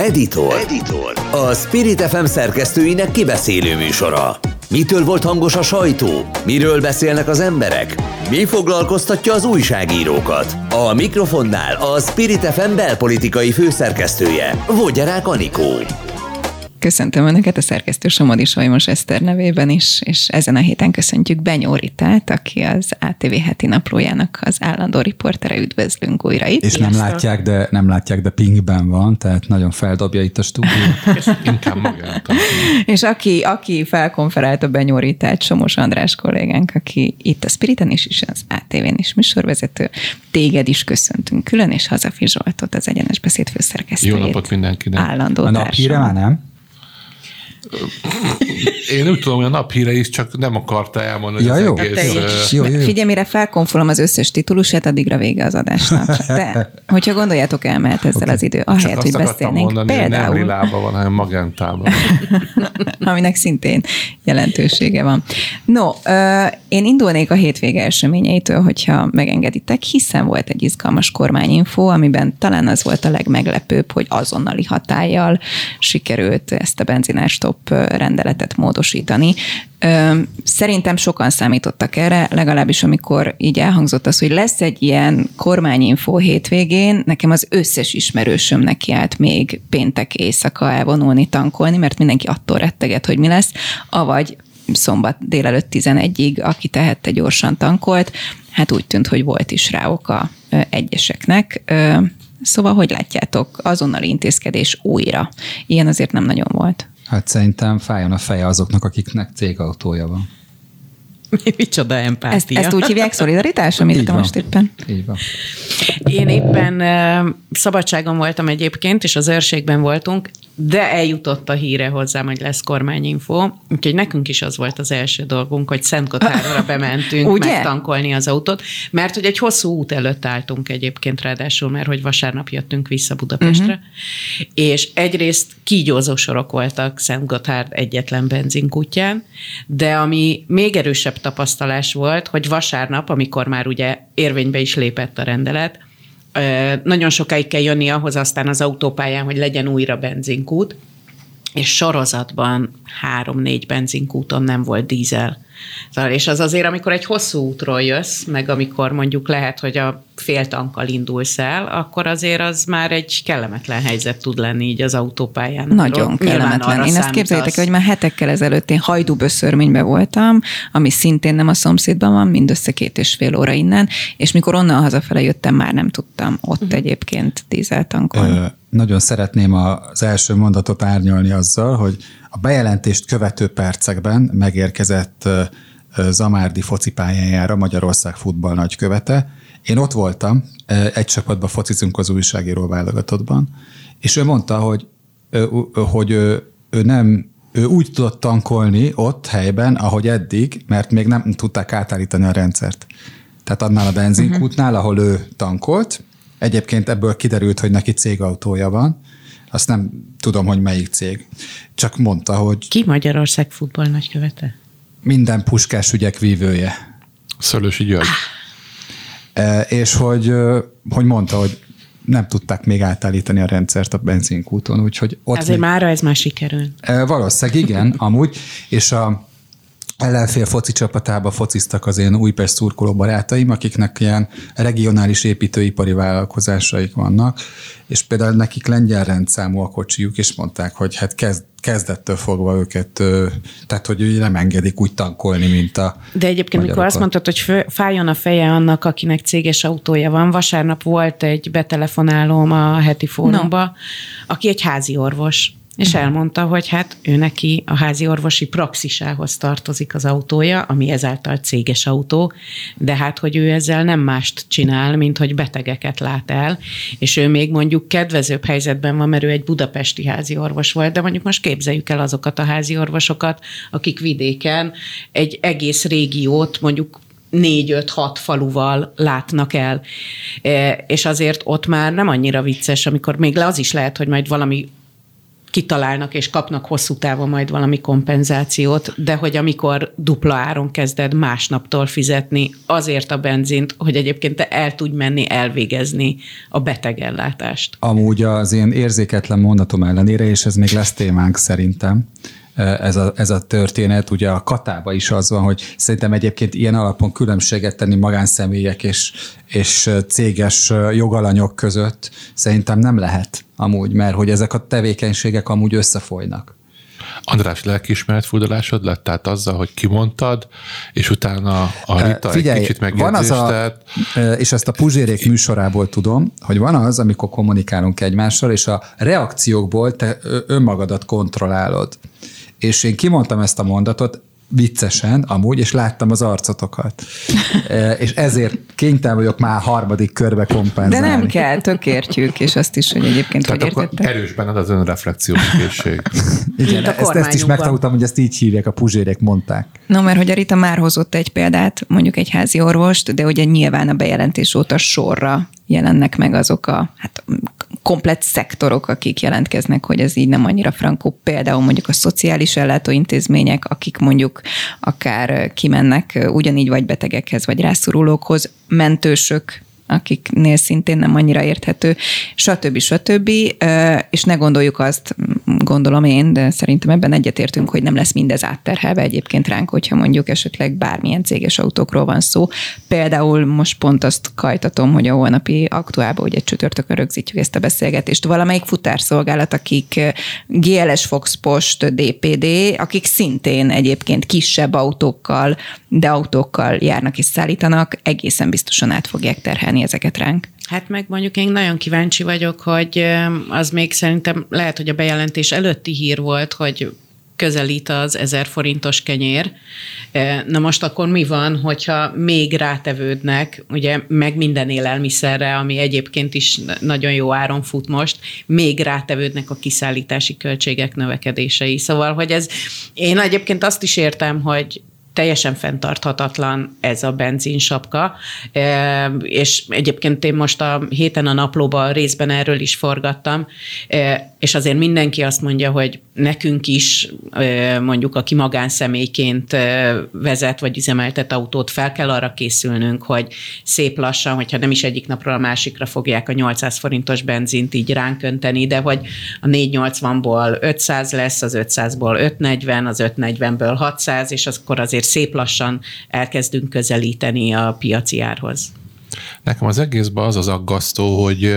Editor. Editor. A Spirit FM szerkesztőinek kibeszélő műsora. Mitől volt hangos a sajtó? Miről beszélnek az emberek? Mi foglalkoztatja az újságírókat? A mikrofonnál a Spirit FM belpolitikai főszerkesztője, Vogyarák Anikó. Köszöntöm Önöket a szerkesztő Somodi Solymos Eszter nevében is, és ezen a héten köszöntjük Benyó Ritát, aki az ATV heti naplójának az állandó riportere. Üdvözlünk újra itt. És nem látják, de nem látják, de pingben van, tehát nagyon feldobja itt a stúdiót. inkább és aki, aki felkonferált a Benyó Ritát, Somos András kollégánk, aki itt a Spiriten is, és az ATV-n is műsorvezető. Téged is köszöntünk külön, és Hazafi Zsoltot, az Egyenes Beszéd főszerkesztőjét. Jó napot mindenkinek. Állandó A naphíre már nem? Én úgy tudom, hogy a naphíre is csak nem akarta elmondani Ja, az jó. egész. Ö, Jó, jó, jó. Figyelj, mire felkonfolom az összes titulusát, addigra vége az adásnak. De, hogyha gondoljátok, elmelt ezzel okay. az idő, Csak ahelyett, azt hogy beszélnénk. mondani, hogy nem Például, lilában van, hanem magentában. aminek szintén jelentősége van. No, ö, én indulnék a hétvége eseményeitől, hogyha megengeditek, hiszen volt egy izgalmas kormányinfo, amiben talán az volt a legmeglepőbb, hogy azonnali hatállyal sikerült ezt a benzinárstop rendeletet módosítani. Szerintem sokan számítottak erre, legalábbis amikor így elhangzott az, hogy lesz egy ilyen kormányinfo hétvégén, nekem az összes ismerősöm nekiállt még péntek éjszaka elvonulni, tankolni, mert mindenki attól retteget, hogy mi lesz, avagy szombat délelőtt 11-ig, aki tehette gyorsan tankolt, hát úgy tűnt, hogy volt is rá oka egyeseknek. Szóval, hogy látjátok, azonnali intézkedés újra. Ilyen azért nem nagyon volt. Hát szerintem fájjon a feje azoknak, akiknek cégautója van. Micsoda Ezt, empátia. ezt úgy hívják szolidaritás, amit te most éppen? Így van. Én éppen uh, szabadságon voltam egyébként, és az őrségben voltunk, de eljutott a híre hozzám, hogy lesz kormányinfo, úgyhogy nekünk is az volt az első dolgunk, hogy Szent Gotthardra bementünk Ugye? megtankolni az autót, mert hogy egy hosszú út előtt álltunk egyébként ráadásul, mert hogy vasárnap jöttünk vissza Budapestre, uh-huh. és egyrészt kígyózó sorok voltak Szent Gotthard egyetlen benzinkutyán, de ami még erősebb tapasztalás volt, hogy vasárnap, amikor már ugye érvénybe is lépett a rendelet, nagyon sokáig kell jönni ahhoz aztán az autópályán, hogy legyen újra benzinkút, és sorozatban három-négy benzinkúton nem volt dízel. Szóval, és az azért, amikor egy hosszú útról jössz, meg amikor mondjuk lehet, hogy a fél tankkal indulsz el, akkor azért az már egy kellemetlen helyzet tud lenni így az autópályán. Nagyon kellemetlen. Én ezt képzeljétek, hogy már hetekkel ezelőtt én hajdúböszörménybe voltam, ami szintén nem a szomszédban van, mindössze két és fél óra innen, és mikor onnan hazafele jöttem, már nem tudtam ott uh-huh. egyébként dízeltankolni. Ö, nagyon szeretném az első mondatot árnyalni azzal, hogy a bejelentést követő percekben megérkezett Zamárdi focipályájára Magyarország futball nagykövete. Én ott voltam, egy csapatban focizunk az újságíró válogatottban, és ő mondta, hogy, hogy ö, ő nem ő úgy tudott tankolni ott helyben, ahogy eddig, mert még nem tudták átállítani a rendszert. Tehát annál a benzinkútnál, ahol ő tankolt, egyébként ebből kiderült, hogy neki cégautója van, azt nem tudom, hogy melyik cég. Csak mondta, hogy Ki Magyarország futball nagykövete? minden puskás ügyek vívője. Szörlősi György. E, És hogy, hogy mondta, hogy nem tudták még átállítani a rendszert a benzinkúton, úgyhogy ott Azért még- mára ez már sikerül. E, Valószínűleg igen, amúgy, és a ellenfél foci csapatába fociztak az én Újpest szurkoló barátaim, akiknek ilyen regionális építőipari vállalkozásaik vannak, és például nekik lengyel rendszámú a kocsijuk, és mondták, hogy hát kezd, kezdettől fogva őket, tehát hogy nem engedik úgy tankolni, mint a De egyébként, mikor azt mondtad, hogy fő, fájjon a feje annak, akinek céges autója van, vasárnap volt egy betelefonálóm a heti fórumba, no. aki egy házi orvos, és elmondta, hogy hát ő neki a házi orvosi praxisához tartozik az autója, ami ezáltal céges autó, de hát, hogy ő ezzel nem mást csinál, mint hogy betegeket lát el, és ő még mondjuk kedvezőbb helyzetben van, mert ő egy budapesti házi orvos volt, de mondjuk most képzeljük el azokat a házi orvosokat, akik vidéken egy egész régiót mondjuk négy-öt-hat faluval látnak el. E, És azért ott már nem annyira vicces, amikor még le az is lehet, hogy majd valami kitalálnak és kapnak hosszú távon majd valami kompenzációt, de hogy amikor dupla áron kezded másnaptól fizetni azért a benzint, hogy egyébként te el tudj menni elvégezni a betegellátást. Amúgy az én érzéketlen mondatom ellenére, és ez még lesz témánk szerintem, ez a, ez a történet. Ugye a katába is az van, hogy szerintem egyébként ilyen alapon különbséget tenni magánszemélyek és, és céges jogalanyok között szerintem nem lehet amúgy, mert hogy ezek a tevékenységek amúgy összefolynak. András, lelkiismeret furdalásod lett? Tehát azzal, hogy kimondtad, és utána a Rita Figyelj, egy kicsit van az a, és ezt a Puzsérék műsorából tudom, hogy van az, amikor kommunikálunk egymással, és a reakciókból te önmagadat kontrollálod és én kimondtam ezt a mondatot, viccesen amúgy, és láttam az arcotokat. e, és ezért kénytelen vagyok már harmadik körbe kompenzálni. De nem kell, tök értjük, és azt is, hogy egyébként Tehát hogy értettek. Erős benned az önreflexiós készség. Igen, ezt, ezt is megtanultam, hogy ezt így hívják, a puzsérek mondták. No, mert hogy a Rita már hozott egy példát, mondjuk egy házi orvost, de ugye nyilván a bejelentés óta sorra jelennek meg azok a hát, komplet szektorok, akik jelentkeznek, hogy ez így nem annyira frankó. Például mondjuk a szociális ellátóintézmények, akik mondjuk akár kimennek ugyanígy vagy betegekhez, vagy rászorulókhoz, mentősök, akiknél szintén nem annyira érthető, stb. stb. És ne gondoljuk azt, gondolom én, de szerintem ebben egyetértünk, hogy nem lesz mindez átterhelve egyébként ránk, hogyha mondjuk esetleg bármilyen céges autókról van szó. Például most pont azt kajtatom, hogy a holnapi aktuálban ugye csütörtökön rögzítjük ezt a beszélgetést. Valamelyik futárszolgálat, akik GLS Fox Post, DPD, akik szintén egyébként kisebb autókkal, de autókkal járnak és szállítanak, egészen biztosan át fogják terhelni ezeket ránk. Hát meg mondjuk én nagyon kíváncsi vagyok, hogy az még szerintem lehet, hogy a bejelentés előtti hír volt, hogy közelít az ezer forintos kenyér. Na most akkor mi van, hogyha még rátevődnek, ugye meg minden élelmiszerre, ami egyébként is nagyon jó áron fut most, még rátevődnek a kiszállítási költségek növekedései. Szóval, hogy ez, én egyébként azt is értem, hogy teljesen fenntarthatatlan ez a benzinsapka, és egyébként én most a héten a naplóban részben erről is forgattam, és azért mindenki azt mondja, hogy nekünk is mondjuk, aki magánszemélyként vezet vagy üzemeltet autót, fel kell arra készülnünk, hogy szép lassan, hogyha nem is egyik napról a másikra fogják a 800 forintos benzint így ránk önteni, de hogy a 480-ból 500 lesz, az 500-ból 540, az 540-ből 600, és akkor azért szép lassan elkezdünk közelíteni a piaci árhoz. Nekem az egészben az az aggasztó, hogy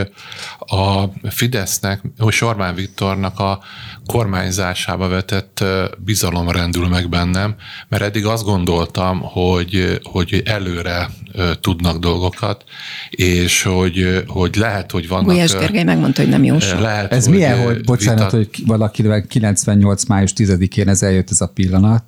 a Fidesznek, hogy Sormán Viktornak a kormányzásába vetett bizalom rendül meg bennem, mert eddig azt gondoltam, hogy, hogy előre tudnak dolgokat, és hogy, hogy lehet, hogy vannak... Gulyás Gergely megmondta, hogy nem jó lehet, Ez hogy milyen, hogy bocsánat, vitat... hogy valakivel 98. május 10-én ez eljött ez a pillanat,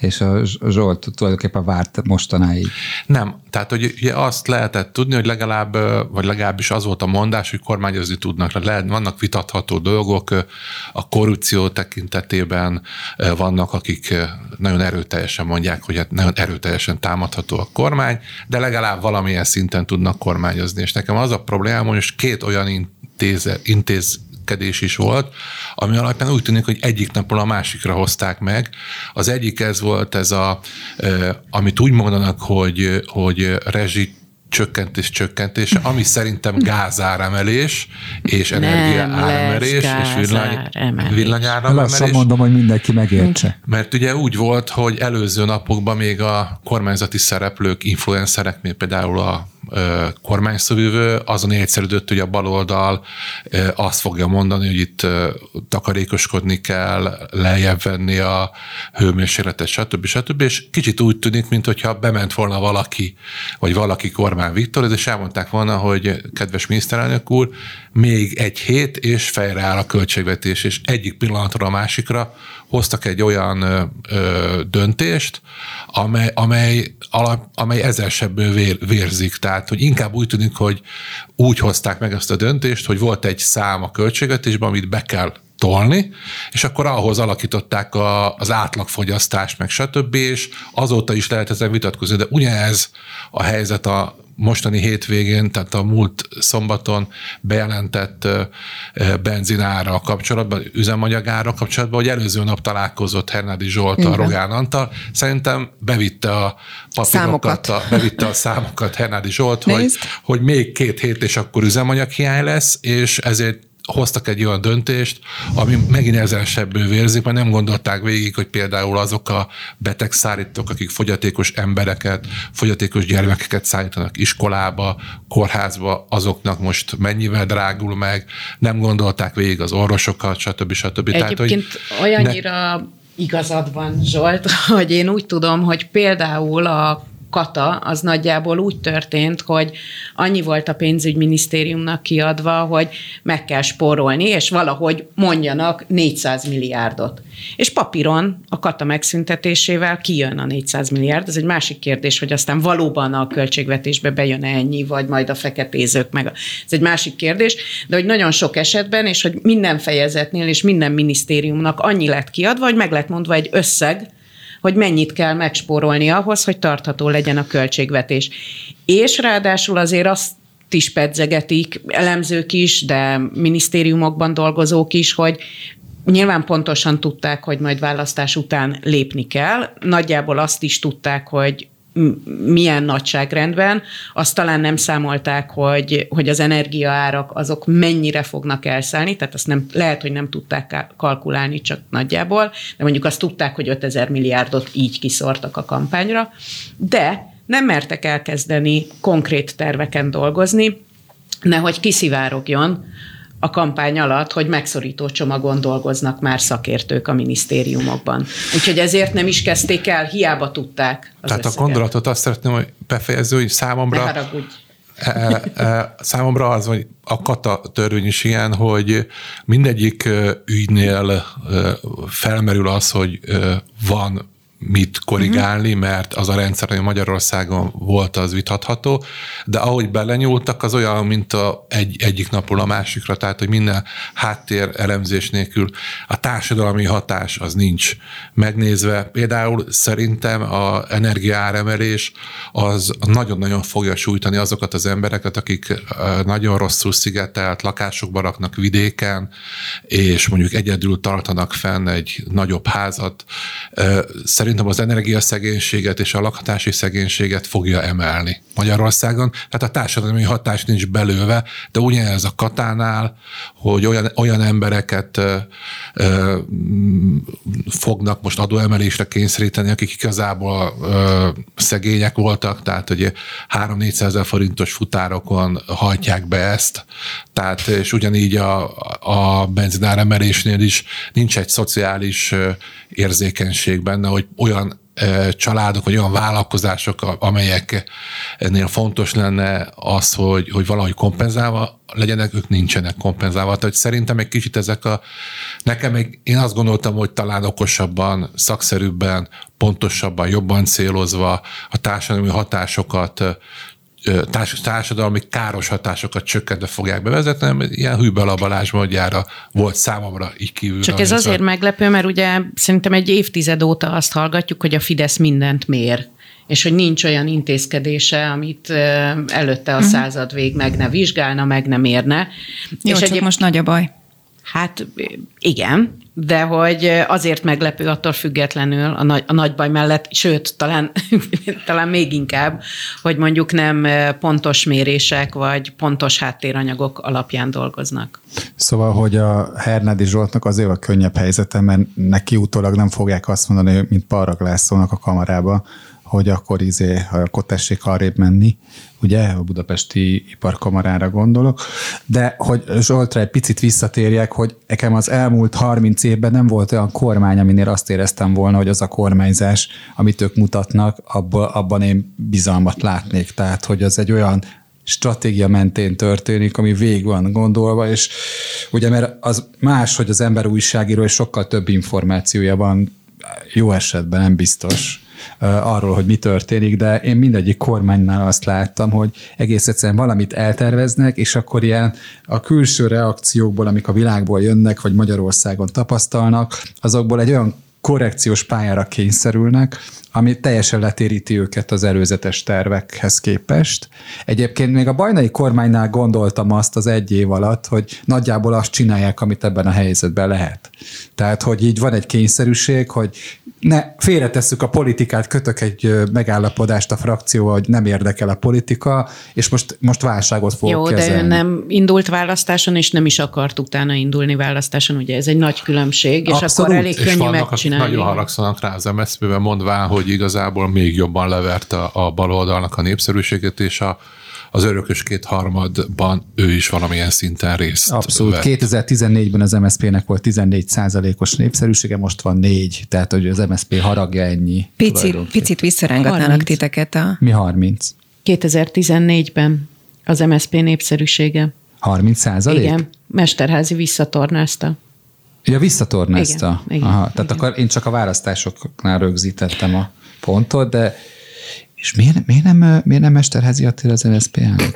és a Zsolt tulajdonképpen várt mostanáig. Nem, tehát hogy ugye azt lehetett tudni, hogy legalább, vagy legalábbis az volt a mondás, hogy kormányozni tudnak. Lehet, vannak vitatható dolgok, a korrupció tekintetében vannak, akik nagyon erőteljesen mondják, hogy hát nagyon erőteljesen támadható a kormány, de legalább valamilyen szinten tudnak kormányozni. És nekem az a probléma, hogy most két olyan intéz, intéz viselkedés is volt, ami alapján úgy tűnik, hogy egyik napról a másikra hozták meg. Az egyik ez volt ez a, amit úgy mondanak, hogy, hogy rezsit csökkentés csökkentése, ami szerintem gázáremelés és energiaáremelés és villany, villanyáremelés. Lassan mondom, hogy mindenki megértse. Mert ugye úgy volt, hogy előző napokban még a kormányzati szereplők, influencerek, még például a kormányszövővő azon egyszerűdött, hogy a baloldal azt fogja mondani, hogy itt takarékoskodni kell, lejjebb venni a hőmérsékletet, stb. stb. És kicsit úgy tűnik, mintha bement volna valaki, vagy valaki kormány Viktor, és elmondták volna, hogy kedves miniszterelnök úr, még egy hét, és fejre áll a költségvetés, és egyik pillanatról a másikra hoztak egy olyan ö, döntést, amely, amely, alap, amely ezelsebből vér, vérzik. Tehát, hogy inkább úgy tűnik, hogy úgy hozták meg ezt a döntést, hogy volt egy szám a költségvetésben, amit be kell tolni, és akkor ahhoz alakították a, az átlagfogyasztást, meg stb., és azóta is lehet ezen vitatkozni, de ugyanez a helyzet a mostani hétvégén, tehát a múlt szombaton bejelentett benzinára kapcsolatban, üzemanyagára kapcsolatban, hogy előző nap találkozott Hernádi Zsolt a Rogán Antal. Szerintem bevitte a papírokat, a, bevitte a számokat Hernádi Zsolt, hogy, hogy még két hét és akkor üzemanyaghiány lesz, és ezért hoztak egy olyan döntést, ami megint ezeresebből vérzik, mert nem gondolták végig, hogy például azok a betegszállítók, akik fogyatékos embereket, fogyatékos gyermekeket szállítanak iskolába, kórházba, azoknak most mennyivel drágul meg, nem gondolták végig az orvosokat, stb. stb. Egyébként Tehát, hogy olyannyira ne... igazad van, Zsolt, hogy én úgy tudom, hogy például a kata, az nagyjából úgy történt, hogy annyi volt a pénzügyminisztériumnak kiadva, hogy meg kell spórolni, és valahogy mondjanak 400 milliárdot. És papíron a kata megszüntetésével kijön a 400 milliárd. Ez egy másik kérdés, hogy aztán valóban a költségvetésbe bejön -e ennyi, vagy majd a feketézők meg. Ez egy másik kérdés, de hogy nagyon sok esetben, és hogy minden fejezetnél és minden minisztériumnak annyi lett kiadva, hogy meg lett mondva egy összeg, hogy mennyit kell megspórolni ahhoz, hogy tartható legyen a költségvetés. És ráadásul azért azt is pedzegetik, elemzők is, de minisztériumokban dolgozók is, hogy Nyilván pontosan tudták, hogy majd választás után lépni kell. Nagyjából azt is tudták, hogy milyen nagyságrendben, azt talán nem számolták, hogy, hogy az energiaárak azok mennyire fognak elszállni, tehát azt nem, lehet, hogy nem tudták kalkulálni csak nagyjából, de mondjuk azt tudták, hogy 5000 milliárdot így kiszortak a kampányra, de nem mertek elkezdeni konkrét terveken dolgozni, nehogy kiszivárogjon, a kampány alatt, hogy megszorító csomagon dolgoznak már szakértők a minisztériumokban. Úgyhogy ezért nem is kezdték el, hiába tudták. Az Tehát összeget. a gondolatot azt szeretném, hogy befejezni, hogy számomra... E, e, e, számomra az, hogy a kata törvény is ilyen, hogy mindegyik ügynél felmerül az, hogy van mit korrigálni, uh-huh. mert az a rendszer, ami Magyarországon volt, az vitatható, de ahogy belenyúltak, az olyan, mint a egy, egyik napról a másikra, tehát, hogy minden háttér elemzés nélkül a társadalmi hatás az nincs megnézve. Például szerintem a energiaáremelés az nagyon-nagyon fogja sújtani azokat az embereket, akik nagyon rosszul szigetelt lakásokban raknak vidéken, és mondjuk egyedül tartanak fenn egy nagyobb házat. Szerintem szerintem az energiaszegénységet és a lakhatási szegénységet fogja emelni Magyarországon. Tehát a társadalmi hatás nincs belőve, de ugyanez a katánál, hogy olyan, olyan embereket ö, ö, fognak most adóemelésre kényszeríteni, akik igazából ö, szegények voltak, tehát hogy 3-400 ezer forintos futárokon hajtják be ezt, tehát és ugyanígy a, a benzináremelésnél is nincs egy szociális érzékenység benne, hogy olyan családok, vagy olyan vállalkozások, amelyeknél fontos lenne az, hogy, hogy valahogy kompenzálva legyenek, ők nincsenek kompenzálva. Tehát szerintem egy kicsit ezek a, nekem még, én azt gondoltam, hogy talán okosabban, szakszerűbben, pontosabban, jobban célozva a társadalmi hatásokat társadalmi káros hatásokat csökkentve fogják bevezetni, hanem ilyen Hűbel a Balázs módjára volt számomra így kívül. Csak ez azért meglepő, mert ugye szerintem egy évtized óta azt hallgatjuk, hogy a Fidesz mindent mér és hogy nincs olyan intézkedése, amit előtte a uh-huh. század vég meg ne vizsgálna, meg nem érne. Jó, és csak egyéb... most nagy a baj. Hát igen, de hogy azért meglepő attól függetlenül a nagy, a nagy baj mellett, sőt, talán, talán még inkább, hogy mondjuk nem pontos mérések vagy pontos háttéranyagok alapján dolgoznak. Szóval, hogy a Hernádi Zsoltnak azért a könnyebb helyzete, mert neki utólag nem fogják azt mondani, mint Parag Lászlónak a kamarába, hogy akkor, izé, akkor tessék arrébb menni, ugye, a budapesti iparkamarára gondolok, de hogy Zsoltra egy picit visszatérjek, hogy nekem az elmúlt 30 évben nem volt olyan kormány, aminél azt éreztem volna, hogy az a kormányzás, amit ők mutatnak, abban, abban én bizalmat látnék. Tehát, hogy az egy olyan stratégia mentén történik, ami végig van gondolva, és ugye mert az más, hogy az ember újságíró, és sokkal több információja van, jó esetben nem biztos, arról, hogy mi történik, de én mindegyik kormánynál azt láttam, hogy egész egyszerűen valamit elterveznek, és akkor ilyen a külső reakciókból, amik a világból jönnek, vagy Magyarországon tapasztalnak, azokból egy olyan korrekciós pályára kényszerülnek, ami teljesen letéríti őket az előzetes tervekhez képest. Egyébként még a bajnai kormánynál gondoltam azt az egy év alatt, hogy nagyjából azt csinálják, amit ebben a helyzetben lehet. Tehát, hogy így van egy kényszerűség, hogy ne félretesszük a politikát, kötök egy megállapodást a frakcióval, hogy nem érdekel a politika, és most, most válságot fogok Jó, kezelni. de ő nem indult választáson, és nem is akart utána indulni választáson, ugye ez egy nagy különbség, és Abszolút. akkor elég És könnyű megcsinálni. nagyon haragszanak rá az MSZP-ben, mondván, hogy igazából még jobban leverte a baloldalnak a népszerűséget, és a, az örökös kétharmadban ő is valamilyen szinten részt Abszolút. vett. 2014-ben az MSZP-nek volt 14 os népszerűsége, most van 4, tehát hogy az MSZP haragja ennyi. Picit, picit visszarángatnának 30. titeket a... Mi 30? 2014-ben az MSZP népszerűsége. 30 százalék? Igen, Mesterházi visszatornázta. Ja, visszatornázta. Igen, igen, Aha, tehát igen. akkor én csak a választásoknál rögzítettem a pontot, de és miért, miért, nem, miért nem Mesterházi Attila az MSZP elnök?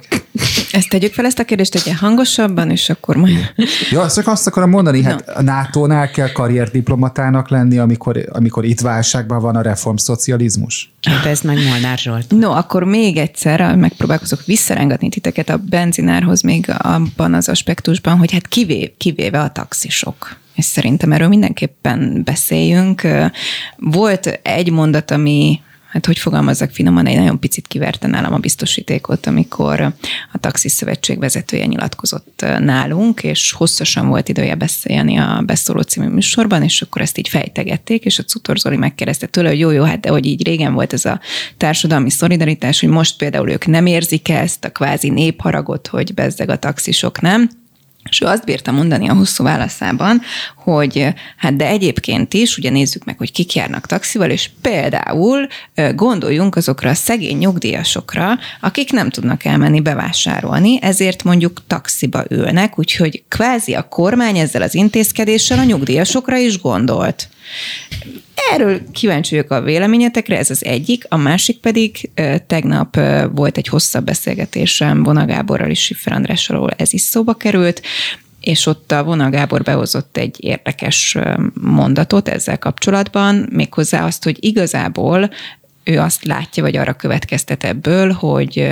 Ezt tegyük fel ezt a kérdést egy hangosabban, és akkor majd... Ja, azt, azt akarom mondani, hát a NATO-nál kell karrierdiplomatának lenni, amikor, amikor itt válságban van a reformszocializmus. Kérdezd meg Molnár Zsolt. No, akkor még egyszer megpróbálkozok visszarángatni titeket a benzinárhoz még abban az aspektusban, hogy hát kivé, kivéve a taxisok. És szerintem erről mindenképpen beszéljünk. Volt egy mondat, ami hát hogy fogalmazzak finoman, egy nagyon picit kiverte nálam a biztosítékot, amikor a Taxis Szövetség vezetője nyilatkozott nálunk, és hosszasan volt idője beszélni a Beszóló című műsorban, és akkor ezt így fejtegették, és a Cutor Zoli megkérdezte tőle, hogy jó, jó, hát de hogy így régen volt ez a társadalmi szolidaritás, hogy most például ők nem érzik ezt a kvázi népharagot, hogy bezzeg a taxisok nem, és ő azt bírta mondani a hosszú válaszában, hogy hát de egyébként is, ugye nézzük meg, hogy kik járnak taxival, és például gondoljunk azokra a szegény nyugdíjasokra, akik nem tudnak elmenni bevásárolni, ezért mondjuk taxiba ülnek, úgyhogy kvázi a kormány ezzel az intézkedéssel a nyugdíjasokra is gondolt. Erről kíváncsi vagyok a véleményetekre, ez az egyik, a másik pedig tegnap volt egy hosszabb beszélgetésem Vona Gáborral és Siffer Andrással, ez is szóba került, és ott a Vona Gábor behozott egy érdekes mondatot ezzel kapcsolatban, méghozzá azt, hogy igazából ő azt látja, vagy arra következtet ebből, hogy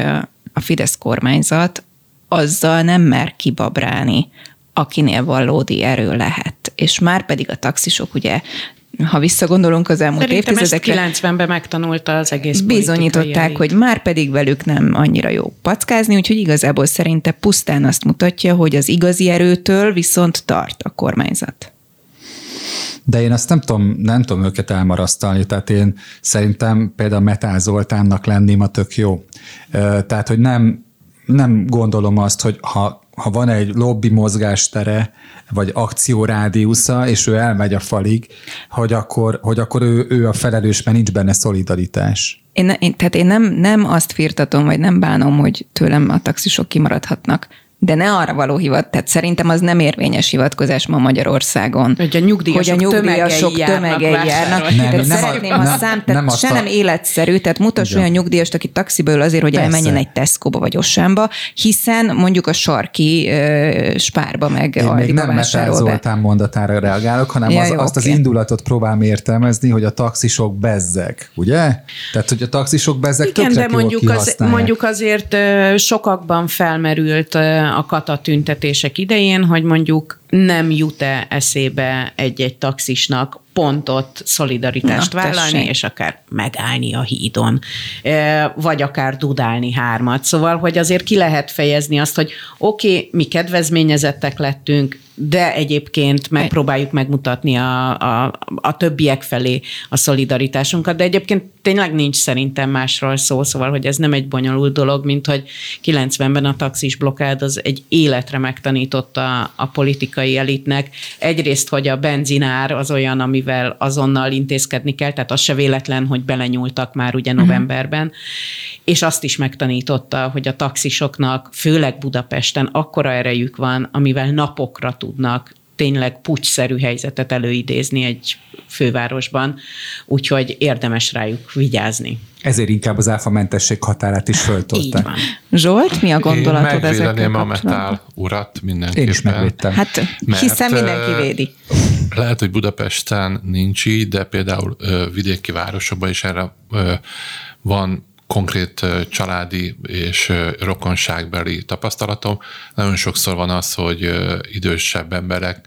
a Fidesz kormányzat azzal nem mer kibabrálni, akinél valódi erő lehet. És már pedig a taxisok ugye ha visszagondolunk az elmúlt Szerintem évtizedekre. ezt 90-ben megtanulta az egész Bizonyították, hogy már pedig velük nem annyira jó packázni, úgyhogy igazából szerinte pusztán azt mutatja, hogy az igazi erőtől viszont tart a kormányzat. De én azt nem tudom, nem tudom őket elmarasztalni, tehát én szerintem például Metál Zoltánnak lenném a tök jó. Tehát, hogy nem, nem gondolom azt, hogy ha ha van egy lobby mozgástere, vagy akciórádiusza, és ő elmegy a falig, hogy akkor, hogy akkor ő, ő a felelős, mert nincs benne szolidaritás. Én, én, tehát én nem, nem azt firtatom, vagy nem bánom, hogy tőlem a taxisok kimaradhatnak de ne arra való hivat, tehát szerintem az nem érvényes hivatkozás ma Magyarországon. Hogy a nyugdíjasok, hogy a nyugdíjasok tömegei járnak. járnak. Nem, tehát nem szeretném, ha szám, tehát nem se nem életszerű, tehát mutass olyan nyugdíjast, aki taxiba ül azért, hogy Persze. elmenjen egy Tesco-ba vagy Osámba, hiszen mondjuk a sarki uh, spárba meg Én még nem Metál Zoltán mondatára reagálok, hanem ja, az, jó, azt okay. az indulatot próbálom értelmezni, hogy a taxisok bezzeg, ugye? Tehát, hogy a taxisok bezzeg Igen, de mondjuk, az, mondjuk azért sokakban felmerült a kata tüntetések idején, hogy mondjuk nem jut-e eszébe egy-egy taxisnak pontot, szolidaritást Na, vállalni, tessék. és akár megállni a hídon, vagy akár dudálni hármat. Szóval, hogy azért ki lehet fejezni azt, hogy oké, okay, mi kedvezményezettek lettünk, de egyébként megpróbáljuk megmutatni a, a, a többiek felé a szolidaritásunkat, de egyébként tényleg nincs szerintem másról szó, szóval, hogy ez nem egy bonyolult dolog, mint hogy 90-ben a taxis blokkád az egy életre megtanította a politikai elitnek. Egyrészt, hogy a benzinár az olyan, amivel azonnal intézkedni kell, tehát az se véletlen, hogy belenyúltak már ugye novemberben, uh-huh. és azt is megtanította, hogy a taxisoknak, főleg Budapesten akkora erejük van, amivel napokra tudnak tényleg pucsszerű helyzetet előidézni egy fővárosban, úgyhogy érdemes rájuk vigyázni. Ezért inkább az áfamentesség határát is föltolták. Zsolt, mi a gondolatod ezekkel a metál urat mindenképpen. Én is megvédtem. Hát, mert, hiszen mindenki védi. Lehet, hogy Budapesten nincs így, de például ö, vidéki városokban is erre ö, van konkrét családi és rokonságbeli tapasztalatom. Nagyon sokszor van az, hogy idősebb emberek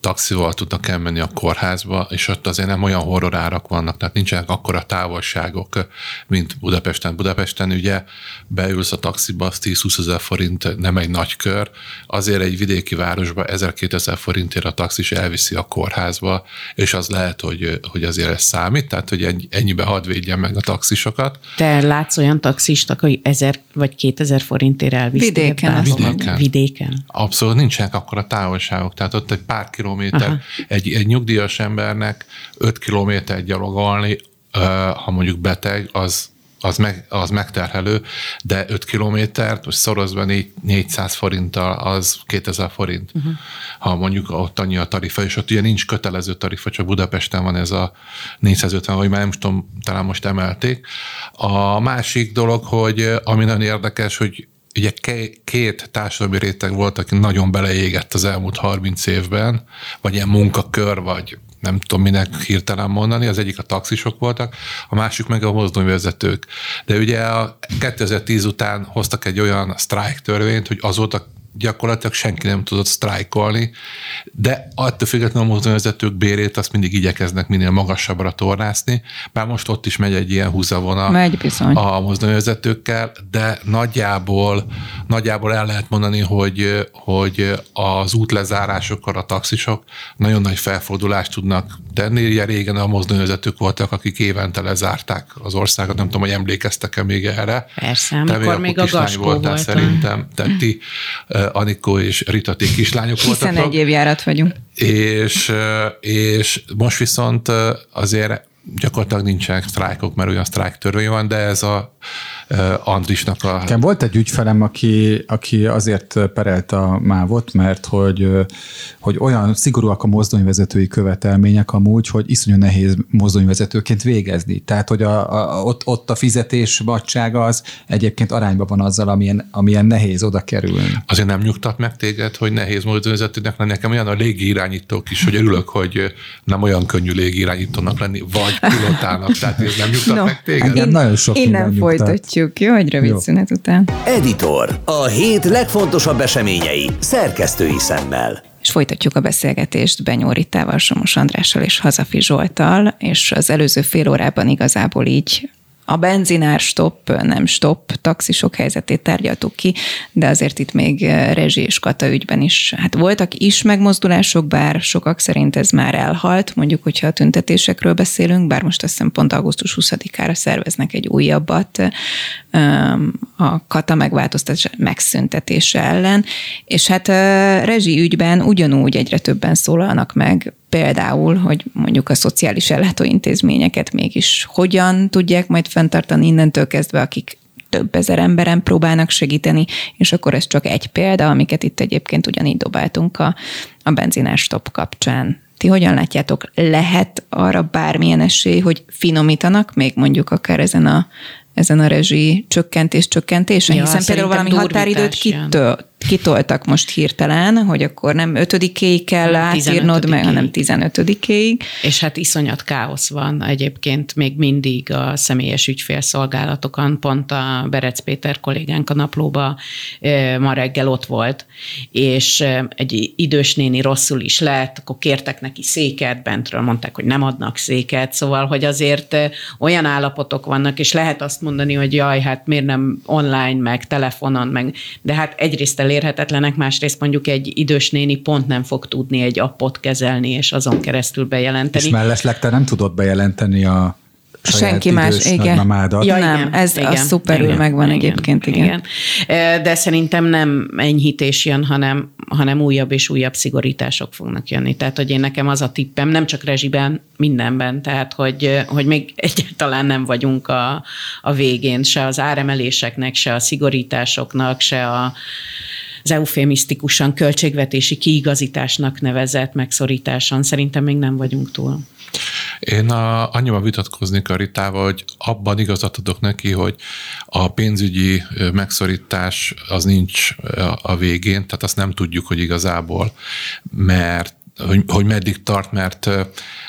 taxival tudnak elmenni a kórházba, és ott azért nem olyan horrorárak vannak, tehát nincsenek akkora távolságok, mint Budapesten. Budapesten ugye beülsz a taxiba, az 10-20 ezer forint nem egy nagy kör, azért egy vidéki városba 1000-2000 forintért a taxis elviszi a kórházba, és az lehet, hogy, hogy azért ez számít, tehát hogy ennyibe hadd védjen meg a taxisokat. Te látsz olyan taxist, aki 1000 vagy 2000 forintért elviszi? Vidéken. Vidéken. Vidéken. Abszolút nincsenek akkor a távolságok, tehát ott egy pár kilométer, egy, egy nyugdíjas embernek 5 kilométer gyalogolni, ha mondjuk beteg, az, az, meg, az megterhelő, de 5 kilométert, most szorozva 400 forinttal, az 2000 forint. Uh-huh. Ha mondjuk ott annyi a tarifa, és ott ugye nincs kötelező tarifa, csak Budapesten van ez a 450, vagy már nem tudom, talán most emelték. A másik dolog, hogy ami nagyon érdekes, hogy ugye két társadalmi réteg volt, aki nagyon beleégett az elmúlt 30 évben, vagy ilyen munkakör, vagy nem tudom minek hirtelen mondani, az egyik a taxisok voltak, a másik meg a mozdonyvezetők. De ugye a 2010 után hoztak egy olyan sztrájk törvényt, hogy azóta gyakorlatilag senki nem tudott sztrájkolni, de attól függetlenül a mozdonyvezetők bérét azt mindig igyekeznek minél magasabbra tornászni, bár most ott is megy egy ilyen húzavona megy bizony. a mozdonyvezetőkkel, de nagyjából, nagyjából el lehet mondani, hogy, hogy az útlezárásokkor a taxisok nagyon nagy felfordulást tudnak tenni. Ugye régen a mozdonyvezetők voltak, akik évente lezárták az országot, nem tudom, hogy emlékeztek-e még erre. Persze, amikor még a Gaskó voltál, szerintem. Tehát ti Anikó és Rita, ti kislányok voltak. Hiszen egy évjárat vagyunk. És, és most viszont azért gyakorlatilag nincsenek sztrájkok, mert olyan sztrájk törvény van, de ez a Andrisnak a... Nekem volt egy ügyfelem, aki, aki azért perelt a mávot, mert hogy, hogy olyan szigorúak a mozdonyvezetői követelmények amúgy, hogy iszonyú nehéz mozdonyvezetőként végezni. Tehát, hogy a, a, ott, ott a fizetés vadsága az egyébként arányban van azzal, amilyen, amilyen nehéz oda kerülni. Azért nem nyugtat meg téged, hogy nehéz mozdonyvezetőnek lenni. Nekem olyan a légirányítók is, hogy örülök, hogy nem olyan könnyű légirányítónak lenni, vagy pilotának. Tehát ez nem nyugtat no, meg téged? Én, nagyon sok innen folytatjuk folytatjuk, jó? Egy rövid jó. szünet után. Editor. A hét legfontosabb eseményei szerkesztői szemmel. És folytatjuk a beszélgetést Benyó Ritával, Somos Andrással és Hazafi Zsoltal, és az előző fél órában igazából így a benzinár stop, nem stop, taxisok helyzetét tárgyaltuk ki, de azért itt még eh, rezsi és kata ügyben is. Hát voltak is megmozdulások, bár sokak szerint ez már elhalt, mondjuk, hogyha a tüntetésekről beszélünk, bár most azt hiszem pont augusztus 20-ára szerveznek egy újabbat a kata megváltoztatása megszüntetése ellen, és hát eh, rezsi ügyben ugyanúgy egyre többen szólalnak meg például, hogy mondjuk a szociális ellátóintézményeket mégis hogyan tudják majd fenntartani innentől kezdve, akik több ezer emberen próbálnak segíteni, és akkor ez csak egy példa, amiket itt egyébként ugyanígy dobáltunk a, a benzinás stop kapcsán. Ti hogyan látjátok, lehet arra bármilyen esély, hogy finomítanak még mondjuk akár ezen a, ezen a rezsi csökkentés csökkentése, ja, hiszen például valami határidőt kitől, kitoltak most hirtelen, hogy akkor nem ötödikéig kell átírnod meg, hanem tizenötödikéig. És hát iszonyat káosz van egyébként még mindig a személyes ügyfélszolgálatokon, pont a Berec Péter kollégánk a naplóba ma reggel ott volt, és egy idős néni rosszul is lett, akkor kértek neki széket, bentről mondták, hogy nem adnak széket, szóval, hogy azért olyan állapotok vannak, és lehet azt mondani, hogy jaj, hát miért nem online, meg telefonon, meg, de hát egyrészt elérhetetlenek, másrészt mondjuk egy idős néni pont nem fog tudni egy appot kezelni, és azon keresztül bejelenteni. És mellesleg te nem tudod bejelenteni a Senki más, igen. Ja, nem, ez igen, a szuperül igen, megvan igen, egyébként, igen. igen. De szerintem nem enyhítés jön, hanem, hanem újabb és újabb szigorítások fognak jönni. Tehát, hogy én nekem az a tippem, nem csak rezsiben, mindenben, tehát, hogy, hogy még egyáltalán nem vagyunk a, a végén, se az áremeléseknek, se a szigorításoknak, se a az eufémisztikusan költségvetési kiigazításnak nevezett megszorításon. Szerintem még nem vagyunk túl. Én a, annyiban vitatkoznék a Ritával, hogy abban igazat adok neki, hogy a pénzügyi megszorítás az nincs a végén, tehát azt nem tudjuk, hogy igazából, mert hogy, hogy meddig tart, mert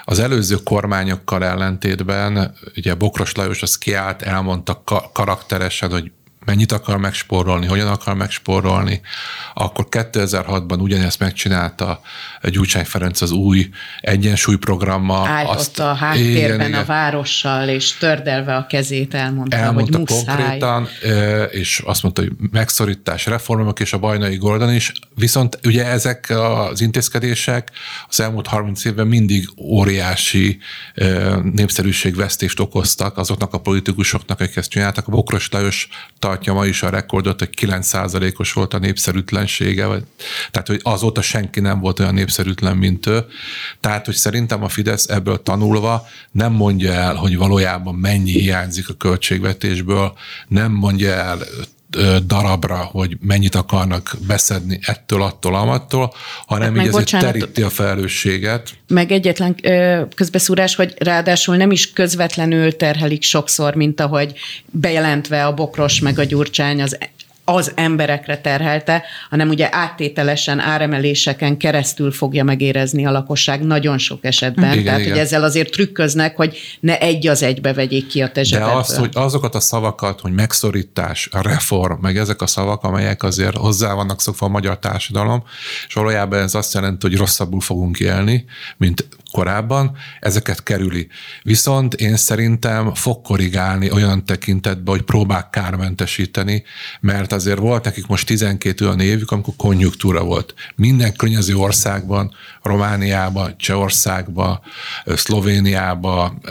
az előző kormányokkal ellentétben, ugye Bokros Lajos az kiállt, elmondta karakteresen, hogy mennyit akar megspórolni, hogyan akar megspórolni, akkor 2006-ban ugyanezt megcsinálta Gyurcsány Ferenc az új egyensúlyprogrammal. Állt azt, a háttérben igen, a várossal, és tördelve a kezét elmondta, elmondta hogy muszáj. konkrétan, és azt mondta, hogy megszorítás, reformok, és a Bajnai Gordon is, viszont ugye ezek az intézkedések az elmúlt 30 évben mindig óriási népszerűségvesztést okoztak azoknak a politikusoknak, akik ezt csináltak. A Bokros Lajos tartja ma is a rekordot, hogy 9%-os volt a népszerűtlensége, vagy, tehát hogy azóta senki nem volt olyan népszerűtlen, mint ő. Tehát, hogy szerintem a Fidesz ebből tanulva nem mondja el, hogy valójában mennyi hiányzik a költségvetésből, nem mondja el darabra, hogy mennyit akarnak beszedni ettől, attól, amattól, hanem hát így azért teríti a felelősséget. Meg egyetlen közbeszúrás, hogy ráadásul nem is közvetlenül terhelik sokszor, mint ahogy bejelentve a bokros meg a gyurcsány az az emberekre terhelte, hanem ugye áttételesen áremeléseken keresztül fogja megérezni a lakosság nagyon sok esetben. Igen, Tehát, igen. hogy ezzel azért trükköznek, hogy ne egy az egybe vegyék ki a te De azt, hogy azokat a szavakat, hogy megszorítás, reform, meg ezek a szavak, amelyek azért hozzá vannak szokva a magyar társadalom, és valójában ez azt jelenti, hogy rosszabbul fogunk élni, mint korábban, ezeket kerüli. Viszont én szerintem fog korrigálni olyan tekintetben, hogy próbál kármentesíteni, mert azért volt nekik most 12 olyan évük, amikor konjunktúra volt. Minden környező országban, Romániában, Csehországban, Szlovéniában,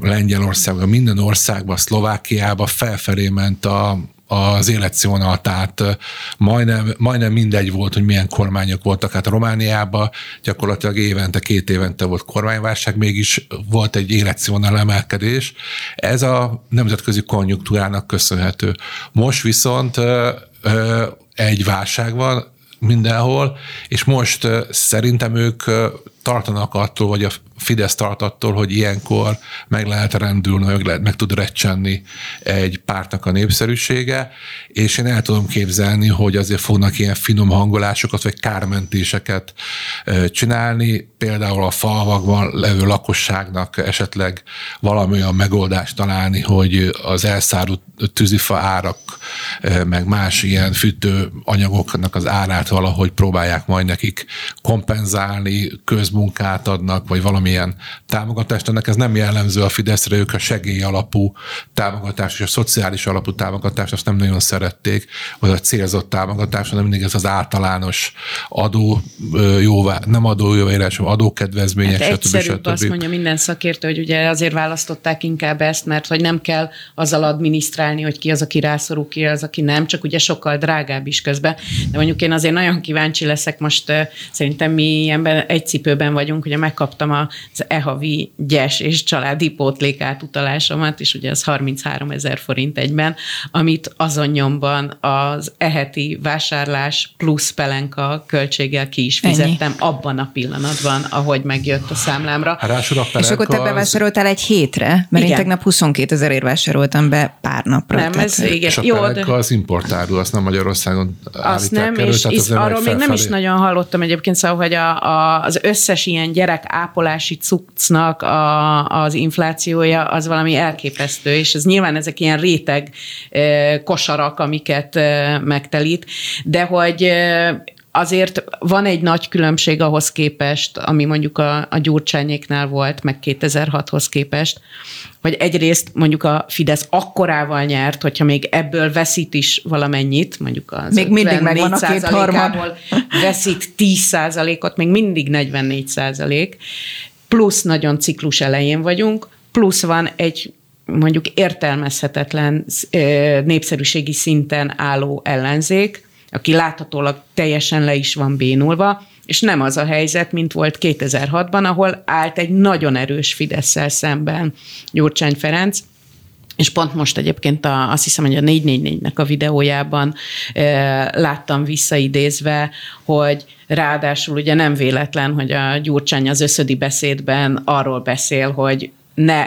Lengyelországban, minden országban, Szlovákiában felfelé ment a, az életszínvonal, tehát majdnem, majdnem mindegy volt, hogy milyen kormányok voltak. Hát Romániában gyakorlatilag évente, két évente volt kormányválság, mégis volt egy életszínvonal emelkedés. Ez a nemzetközi konjunktúrának köszönhető. Most viszont egy válság van, mindenhol, és most szerintem ők tartanak attól, vagy a Fidesz tart attól, hogy ilyenkor meg lehet rendülni, meg, lehet, meg tud recsenni egy pártnak a népszerűsége, és én el tudom képzelni, hogy azért fognak ilyen finom hangolásokat, vagy kármentéseket csinálni, például a falvakban levő lakosságnak esetleg valami olyan megoldást találni, hogy az elszárult tűzifa árak, meg más ilyen fűtő anyagoknak az árát valahogy próbálják majd nekik kompenzálni, közmunkát adnak, vagy valamilyen támogatást. Ennek ez nem jellemző a Fideszre, ők a segély alapú támogatást és a szociális alapú támogatást azt nem nagyon szerették, vagy a célzott támogatás, hanem mindig ez az általános adó jóvá, nem adó jóvá, hanem adókedvezmények, hát stb. stb. azt mondja minden szakértő, hogy ugye azért választották inkább ezt, mert hogy nem kell azzal adminisztrálni, hogy ki az, aki rászorul, ki az, aki nem, csak ugye sokkal drágább is közben. De mondjuk én azért nagyon kíváncsi leszek most, szerintem mi ilyenben egy cipőben vagyunk, ugye megkaptam az e-havi gyes és családi pótlék átutalásomat, és ugye az 33 ezer forint egyben, amit azon nyomban az eheti vásárlás plusz pelenka költséggel ki is fizettem Ennyi. abban a pillanatban, ahogy megjött a számlámra. Hát rásul a és akkor te bevásároltál egy hétre, mert igen. én tegnap 22 ezerért vásároltam be pár napra. Nem, ez igen. És a Jó, de... az importárú, azt nem Magyarországon Azt nem, elő, és, és arról még nem is nagyon hallottam egyébként, szóval, hogy a, a, az összes ilyen gyerek ápolási cuccnak a, az inflációja az valami elképesztő, és ez nyilván ezek ilyen réteg kosarak, amiket megtelít, de hogy azért van egy nagy különbség ahhoz képest, ami mondjuk a, a Gyurcsányéknál volt, meg 2006-hoz képest, hogy egyrészt mondjuk a Fidesz akkorával nyert, hogyha még ebből veszít is valamennyit, mondjuk az még mindig megvan a két veszít 10 ot még mindig 44 százalék, plusz nagyon ciklus elején vagyunk, plusz van egy mondjuk értelmezhetetlen népszerűségi szinten álló ellenzék, aki láthatólag teljesen le is van bénulva, és nem az a helyzet, mint volt 2006-ban, ahol állt egy nagyon erős fidesz szemben Gyurcsány Ferenc, és pont most egyébként a, azt hiszem, hogy a 444-nek a videójában e, láttam visszaidézve, hogy ráadásul ugye nem véletlen, hogy a Gyurcsány az összödi beszédben arról beszél, hogy ne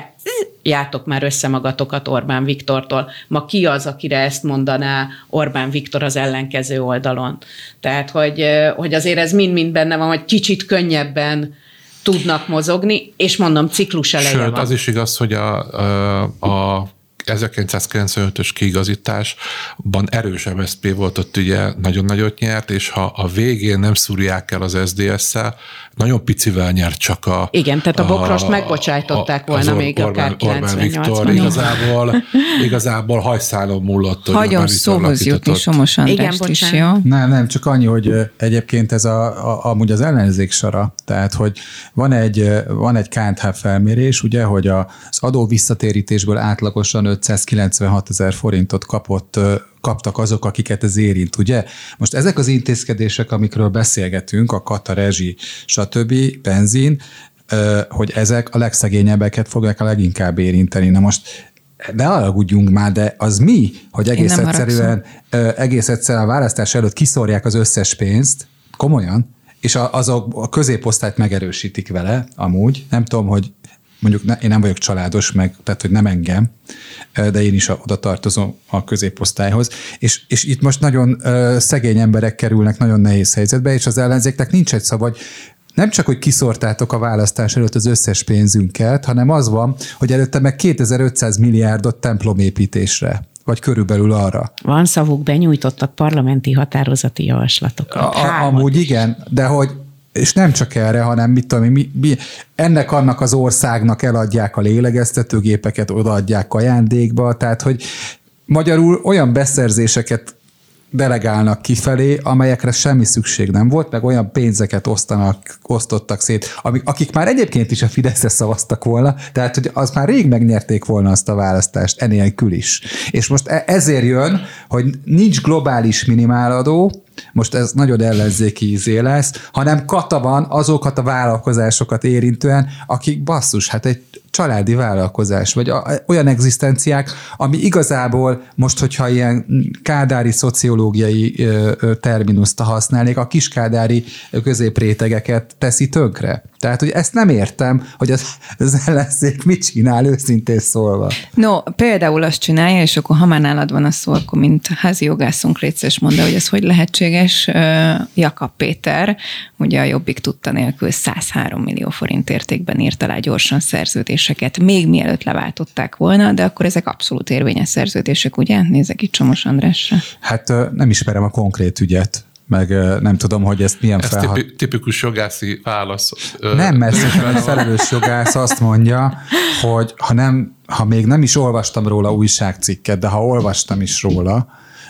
játok már össze magatokat Orbán Viktortól. Ma ki az, akire ezt mondaná Orbán Viktor az ellenkező oldalon? Tehát, hogy, hogy azért ez mind-mind benne van, hogy kicsit könnyebben tudnak mozogni, és mondom, ciklus eleje Sőt, van. az is igaz, hogy a, a, a 1995-ös kiigazításban erős MSZP volt, ott ugye nagyon nagyot nyert, és ha a végén nem szúrják el az SZDSZ-szel, nagyon picivel nyert csak a... Igen, tehát a Bokrost megbocsájtották volna még akár Orbán Viktor 98-ban. igazából, igazából hajszálon múlott. hogy Hagyom Orbán szóhoz jutni. Somos Igen, is, jó? Nem, nem, csak annyi, hogy egyébként ez a, a, amúgy az ellenzék sara, tehát hogy van egy, van egy KNH felmérés, ugye, hogy a, az adó visszatérítésből átlagosan 596 ezer forintot kapott kaptak azok, akiket ez érint, ugye? Most ezek az intézkedések, amikről beszélgetünk, a kata, rezsi, stb., benzin, hogy ezek a legszegényebbeket fogják a leginkább érinteni. Na most ne alagudjunk már, de az mi, hogy egész egyszerűen, egész egyszerűen a választás előtt kiszorják az összes pénzt, komolyan, és a, azok a középosztályt megerősítik vele, amúgy. Nem tudom, hogy mondjuk ne, én nem vagyok családos, meg, tehát hogy nem engem, de én is a, oda tartozom a középosztályhoz, és, és itt most nagyon ö, szegény emberek kerülnek nagyon nehéz helyzetbe, és az ellenzéknek nincs egy szava, hogy nem csak, hogy kiszortátok a választás előtt az összes pénzünket, hanem az van, hogy előtte meg 2500 milliárdot templomépítésre, vagy körülbelül arra. Van szavuk, benyújtottak parlamenti határozati javaslatokat. A, Hármat. amúgy igen, de hogy és nem csak erre, hanem mit tudom mi, mi, ennek annak az országnak eladják a lélegeztetőgépeket, odaadják ajándékba, tehát hogy magyarul olyan beszerzéseket delegálnak kifelé, amelyekre semmi szükség nem volt, meg olyan pénzeket osztanak, osztottak szét, amik, akik már egyébként is a Fideszre szavaztak volna, tehát hogy az már rég megnyerték volna azt a választást, enélkül is. És most e- ezért jön, hogy nincs globális minimáladó, most ez nagyon ellenzéki izé lesz, hanem kata van azokat a vállalkozásokat érintően, akik basszus, hát egy családi vállalkozás, vagy olyan egzisztenciák, ami igazából most, hogyha ilyen kádári szociológiai terminuszt használnék, a kiskádári középrétegeket teszi tönkre. Tehát, hogy ezt nem értem, hogy az, az ellenzék mit csinál őszintén szólva. No, például azt csinálja, és akkor ha már nálad van a szó, akkor mint házi jogászunk létszes mondta, hogy ez hogy lehetséges. Jakab Péter, ugye a Jobbik tudta nélkül 103 millió forint értékben írt alá gyorsan szerződéseket, még mielőtt leváltották volna, de akkor ezek abszolút érvényes szerződések, ugye? Nézek itt Csomos Andrásra. Hát nem ismerem a konkrét ügyet, meg nem tudom, hogy ezt milyen Ez felhat... tipi, tipikus jogászi válasz. Nem, mert szerintem egy felelős jogász azt mondja, hogy ha, nem, ha még nem is olvastam róla újságcikket, de ha olvastam is róla,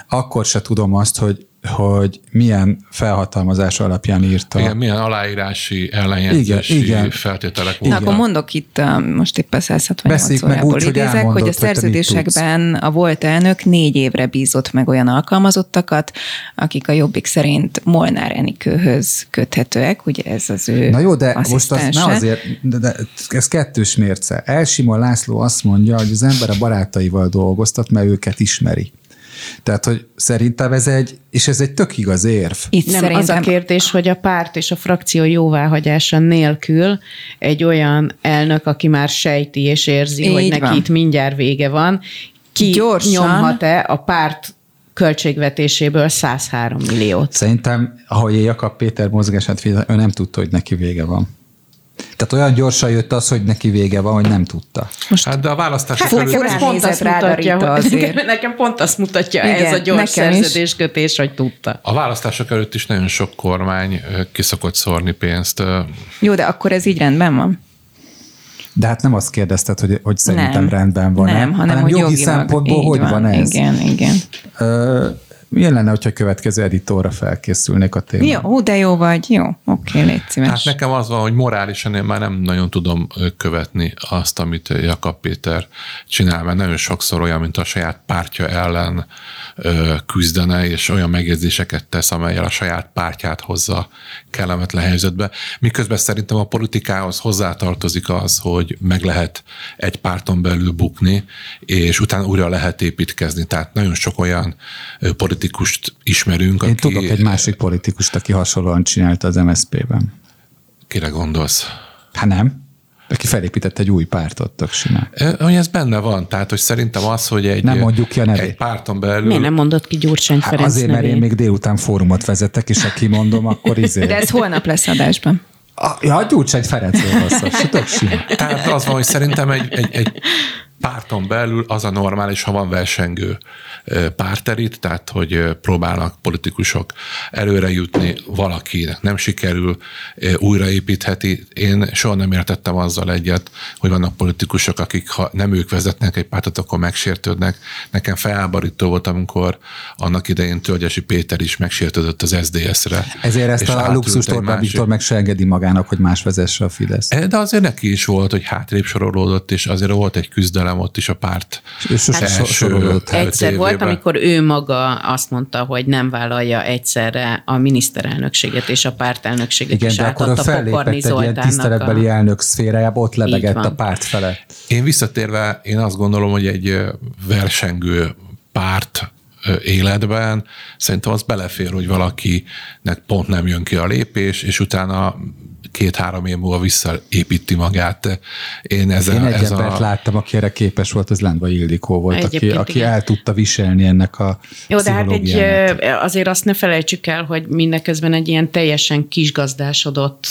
akkor se tudom azt, hogy, hogy milyen felhatalmazás alapján írta. Igen, milyen aláírási, ellenjegyzési Igen, igen. feltételek Na, voltak. akkor mondok itt, uh, most éppen 168 Beszéljük meg órából úgy, hogy idézek, hogy a hogy mit szerződésekben a volt elnök négy évre bízott meg olyan alkalmazottakat, akik a Jobbik szerint Molnár Enikőhöz köthetőek, ugye ez az ő Na jó, de most az ne azért, de, de ez kettős mérce. Elsimon László azt mondja, hogy az ember a barátaival dolgoztat, mert őket ismeri. Tehát, hogy szerintem ez egy, és ez egy tök igaz érv. Itt Nem, szerintem az a kérdés, hogy a párt és a frakció jóváhagyása nélkül egy olyan elnök, aki már sejti és érzi, Így hogy neki van. itt mindjárt vége van, ki Gyorsan. nyomhat-e a párt költségvetéséből 103 milliót? Szerintem, ahogy én Jakab Péter mozgását figyelem, ő nem tudta, hogy neki vége van. Tehát olyan gyorsan jött az, hogy neki vége van, hogy nem tudta. Hát de a választások Hát nekem Nekem ez pont azt mutatja, hogy, azért. nekem pont azt mutatja Igen, ez a gyors nekem szerződéskötés, hogy tudta. A választások előtt is nagyon sok kormány ö, ki szokott szórni pénzt. Jó, de akkor ez így rendben van? De hát nem azt kérdezted, hogy, hogy szerintem nem. rendben van Nem, hanem, hogy jogi jogilag. szempontból hogy van, ez. Igen, igen. Ö, milyen lenne, hogyha a következő editorra felkészülnék a témán? Jó, ó, de jó vagy. Jó, oké, légy szíves. Hát nekem az van, hogy morálisan én már nem nagyon tudom követni azt, amit Jakab Péter csinál, mert nagyon sokszor olyan, mint a saját pártja ellen ö, küzdene, és olyan megjegyzéseket tesz, amelyel a saját pártját hozza kellemetlen helyzetbe. Miközben szerintem a politikához hozzátartozik az, hogy meg lehet egy párton belül bukni, és utána újra lehet építkezni. Tehát nagyon sok olyan ö, politikust ismerünk, Én aki... tudok egy másik politikust, aki hasonlóan csinálta az MSZP-ben. Kire gondolsz? Hát nem? Aki felépített egy új pártot, tök simán. Hogy ez benne van, tehát hogy szerintem az, hogy egy, Nem mondjuk ki a nevét. egy párton belül... Miért nem mondott ki Gyurcsány Hát Ferenc azért, mert én nevét? még délután fórumot vezetek, és ha kimondom, akkor izé. De ez holnap lesz adásban. A, ja, Gyurcsány Ferencről se tök simán. Tehát az van, hogy szerintem egy, egy, egy párton belül az a normális, ha van versengő párterit, tehát hogy próbálnak politikusok előre jutni, valakinek nem sikerül, újraépítheti. Én soha nem értettem azzal egyet, hogy vannak politikusok, akik ha nem ők vezetnek egy pártot, akkor megsértődnek. Nekem felháborító volt, amikor annak idején Tölgyesi Péter is megsértődött az SDS-re. Ezért ezt a luxust Orbán másik- Viktor meg se engedi magának, hogy más vezesse a Fidesz. de azért neki is volt, hogy hátrébb sorolódott, és azért volt egy küzdelem ott is a párt. És sose első Egyszer volt, évében. amikor ő maga azt mondta, hogy nem vállalja egyszerre a miniszterelnökséget és a pártelnökséget, Igen, és de akkor a fellépett egy ilyen tiszteletbeli a... elnök szférájába, ott lebegett a párt felett. Én visszatérve, én azt gondolom, hogy egy versengő párt életben szerintem az belefér, hogy valakinek pont nem jön ki a lépés, és utána két-három év múlva visszaépíti magát. Én ez, Én a, egy ez embert a, láttam, aki erre képes volt, az Lendva Ildikó volt, aki, Egyébként aki igen. el tudta viselni ennek a Jó, de hát egy, azért azt ne felejtsük el, hogy mindeközben egy ilyen teljesen kisgazdásodott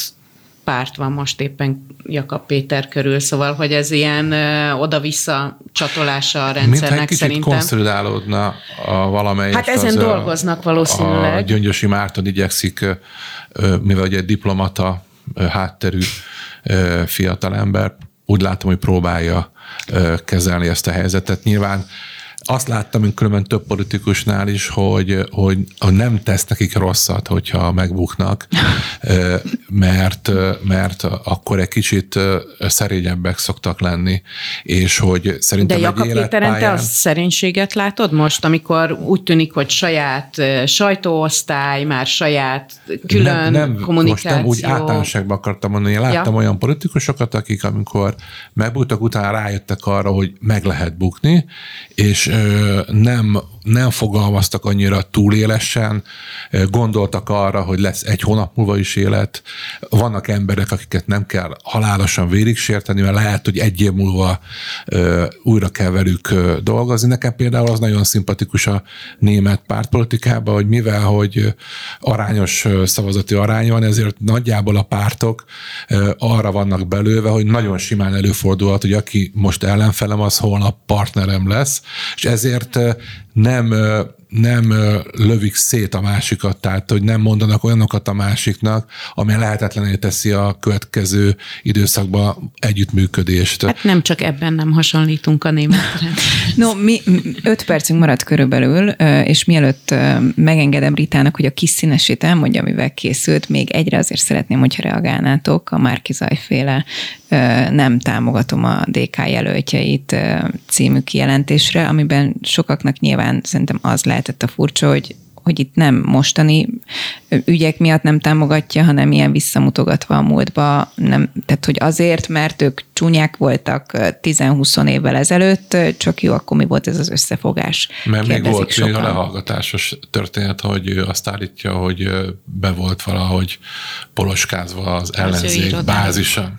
párt van most éppen Jakab Péter körül, szóval, hogy ez ilyen ö, oda-vissza csatolása a mintha rendszernek kicsit szerintem. konszolidálódna a valamelyik. Hát ezen az, dolgoznak valószínűleg. A Gyöngyösi Márton igyekszik, mivel ugye egy diplomata hátterű fiatalember, úgy látom, hogy próbálja kezelni ezt a helyzetet. Nyilván azt láttam, mint különben több politikusnál is, hogy, hogy nem tesz nekik rosszat, hogyha megbuknak, mert, mert akkor egy kicsit szerényebbek szoktak lenni, és hogy De szerintem egy Jakab Péteren te életpályán... a szerénységet látod most, amikor úgy tűnik, hogy saját sajtóosztály, már saját külön nem, nem, kommunikáció. Most nem úgy általánosságban akartam mondani. Én láttam Ja. olyan politikusokat, akik amikor megbuktak, utána rájöttek arra, hogy meg lehet bukni, és nem, nem fogalmaztak annyira túlélesen, gondoltak arra, hogy lesz egy hónap múlva is élet. Vannak emberek, akiket nem kell halálosan végig sérteni, mert lehet, hogy egy év múlva újra kell velük dolgozni. Nekem például az nagyon szimpatikus a német pártpolitikában, hogy mivel, hogy arányos szavazati arány van, ezért nagyjából a pártok arra vannak belőve, hogy nagyon simán előfordulhat, hogy aki most ellenfelem, az holnap partnerem lesz, és ezért nem nem lövik szét a másikat, tehát hogy nem mondanak olyanokat a másiknak, ami lehetetlené teszi a következő időszakban együttműködést. Hát nem csak ebben nem hasonlítunk a németre. No, mi öt percünk maradt körülbelül, és mielőtt megengedem Ritának, hogy a kis színesét elmondja, amivel készült, még egyre azért szeretném, hogyha reagálnátok a Márki Zajféle ö, nem támogatom a DK jelöltjeit című kijelentésre, amiben sokaknak nyilván szerintem az lehetett a furcsa, hogy hogy itt nem mostani ügyek miatt nem támogatja, hanem ilyen visszamutogatva a múltba, nem, tehát hogy azért, mert ők csúnyák voltak 10-20 évvel ezelőtt, csak jó, akkor mi volt ez az összefogás? Mert még volt még a sokan. lehallgatásos történet, hogy ő azt állítja, hogy be volt valahogy poloskázva az ellenzék bázisa.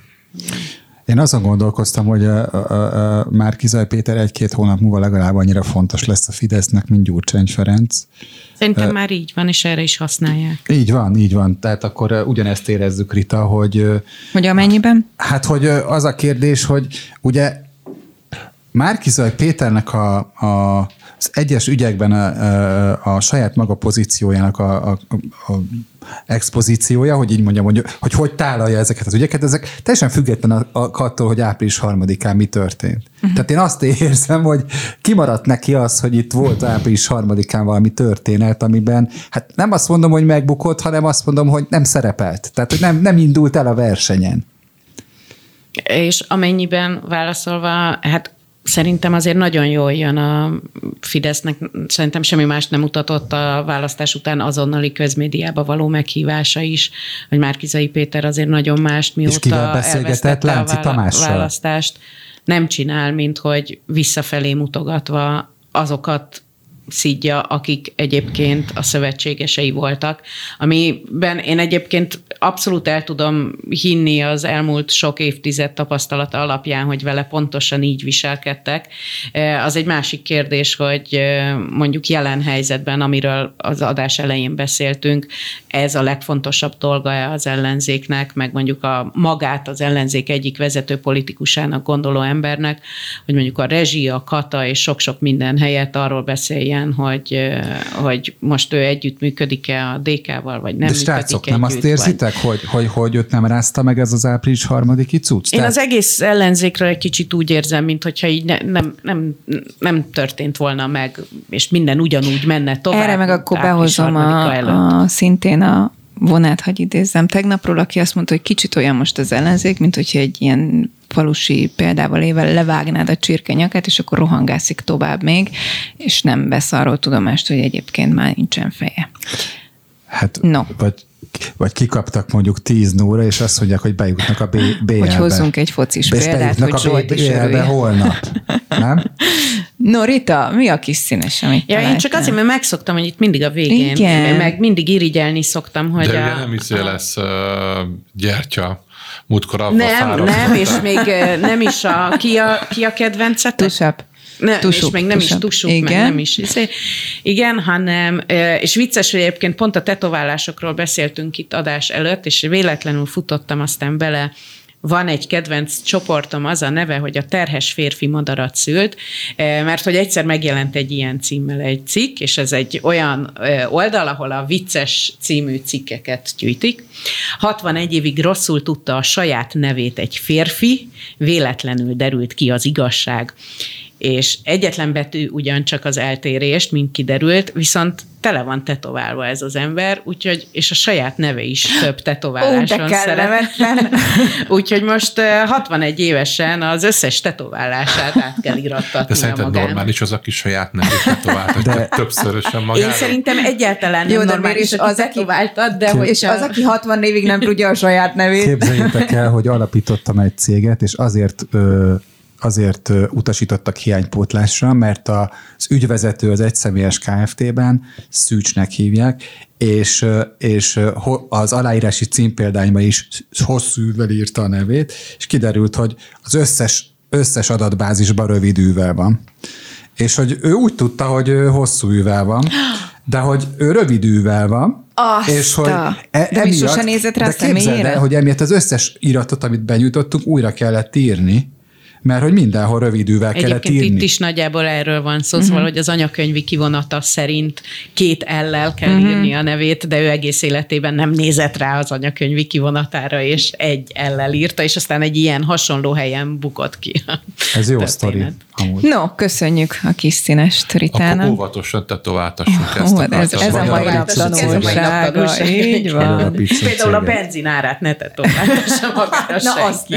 Én azon gondolkoztam, hogy a, a, a Márkizaj Péter egy-két hónap múlva legalább annyira fontos lesz a Fidesznek, mint Gyurcsány Ferenc. Szerintem már így van, és erre is használják. Így van, így van. Tehát akkor uh, ugyanezt érezzük, Rita, hogy uh, Hogy amennyiben? hát, hogy uh, az a kérdés, hogy ugye Márkizaj Péternek a, a, az egyes ügyekben a, a, a saját maga pozíciójának a, a, a expozíciója, hogy így mondjam, hogy, hogy hogy tálalja ezeket az ügyeket, ezek teljesen független attól, hogy április harmadikán mi történt. Uh-huh. Tehát én azt érzem, hogy kimaradt neki az, hogy itt volt április harmadikán valami történet, amiben, hát nem azt mondom, hogy megbukott, hanem azt mondom, hogy nem szerepelt. Tehát, hogy nem, nem indult el a versenyen. És amennyiben válaszolva, hát szerintem azért nagyon jól jön a Fidesznek, szerintem semmi más nem mutatott a választás után azonnali közmédiába való meghívása is, hogy Márkizai Péter azért nagyon mást mióta kivel beszélgetett? Lánci Tamással? választást, nem csinál, mint hogy visszafelé mutogatva azokat szidja, akik egyébként a szövetségesei voltak, amiben én egyébként abszolút el tudom hinni az elmúlt sok évtized tapasztalata alapján, hogy vele pontosan így viselkedtek. Az egy másik kérdés, hogy mondjuk jelen helyzetben, amiről az adás elején beszéltünk, ez a legfontosabb dolga az ellenzéknek, meg mondjuk a magát az ellenzék egyik vezető politikusának gondoló embernek, hogy mondjuk a rezsi, a kata és sok-sok minden helyett arról beszéljen, hogy, hogy most ő együttműködik-e a DK-val, vagy nem De srácok, nem azt érzitek, vagy... hogy, hogy, hogy őt nem rázta meg ez az április harmadiki cucc? Én Tehát... az egész ellenzékről egy kicsit úgy érzem, mintha így ne, nem, nem, nem történt volna meg, és minden ugyanúgy menne tovább. Erre meg akkor behozom a, a, szintén a vonát, hagy idézzem, tegnapról, aki azt mondta, hogy kicsit olyan most az ellenzék, mint hogyha egy ilyen falusi példával éve levágnád a csirke nyakát, és akkor rohangászik tovább még, és nem vesz arról tudomást, hogy egyébként már nincsen feje. Hát, no. vagy, vagy kikaptak mondjuk 10 nóra, és azt mondják, hogy bejutnak a BL-be. Hogy hozzunk egy focis példát, hogy Zsolt is BL-be holnap. Nem? No, Rita, mi a kis színes, amit ja, Én csak azért, mert megszoktam, hogy itt mindig a végén, Igen. meg mindig irigyelni szoktam, hogy De a... nem izé lesz uh, gyertya múltkor Nem, nem, és még nem is a... Ki a, ki a kedvencetek? Tusap. Ne, tusuk, és még nem tusuk. is tusuk, Igen. meg nem is. Igen, hanem, és vicces, hogy egyébként pont a tetoválásokról beszéltünk itt adás előtt, és véletlenül futottam aztán bele van egy kedvenc csoportom, az a neve, hogy a terhes férfi madarat szült, mert hogy egyszer megjelent egy ilyen címmel egy cikk, és ez egy olyan oldal, ahol a vicces című cikkeket gyűjtik. 61 évig rosszul tudta a saját nevét egy férfi, véletlenül derült ki az igazság és egyetlen betű ugyancsak az eltérést, mint kiderült, viszont tele van tetoválva ez az ember, úgyhogy, és a saját neve is több tetováláson Ó, szerepel. úgyhogy most 61 évesen az összes tetoválását át kell irattatni De szerinted magán. normális az, aki saját nevét tetovált, de többszörösen magára? Én szerintem egyáltalán nem Jó, normális, az, aki tetováltad, de hogy És az, aki 60 évig nem tudja a saját nevét. Képzeljétek el, hogy alapítottam egy céget, és azért ö, azért utasítottak hiánypótlásra, mert az ügyvezető az egyszemélyes KFT-ben Szűcsnek hívják, és, és az aláírási címpéldányban is hosszú űvel írta a nevét, és kiderült, hogy az összes, összes adatbázisban rövid van. És hogy ő úgy tudta, hogy ő hosszú űvel van, de hogy ő rövid űvel van, azt és hogy e, de emiatt, sose nézett rá de képzeld hogy emiatt az összes iratot, amit benyújtottunk, újra kellett írni, mert hogy mindenhol rövidűvel kellett írni. itt is nagyjából erről van szó, uh-huh. szóval, hogy az anyakönyvi kivonata szerint két ellel kell uh-huh. írni a nevét, de ő egész életében nem nézett rá az anyakönyvi kivonatára, és egy ellel írta, és aztán egy ilyen hasonló helyen bukott ki. Ez jó sztori. Amúgy. No, köszönjük a kis színes Ritának. Akkor óvatosan tetováltassuk oh, ezt. A ez, ez, a mai naptanulsága. Így van. Például a benzinárát ne tetováltassa magára Na, azt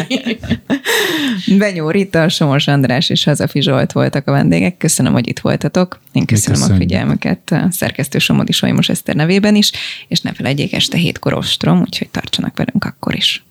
Benyó Rita, Somos András és Hazafi Zsolt voltak a vendégek. Köszönöm, hogy itt voltatok. Én köszönöm a figyelmüket a szerkesztő Somodi Solymos Eszter nevében is, és ne felejtjék este hétkor ostrom, úgyhogy tartsanak velünk akkor is.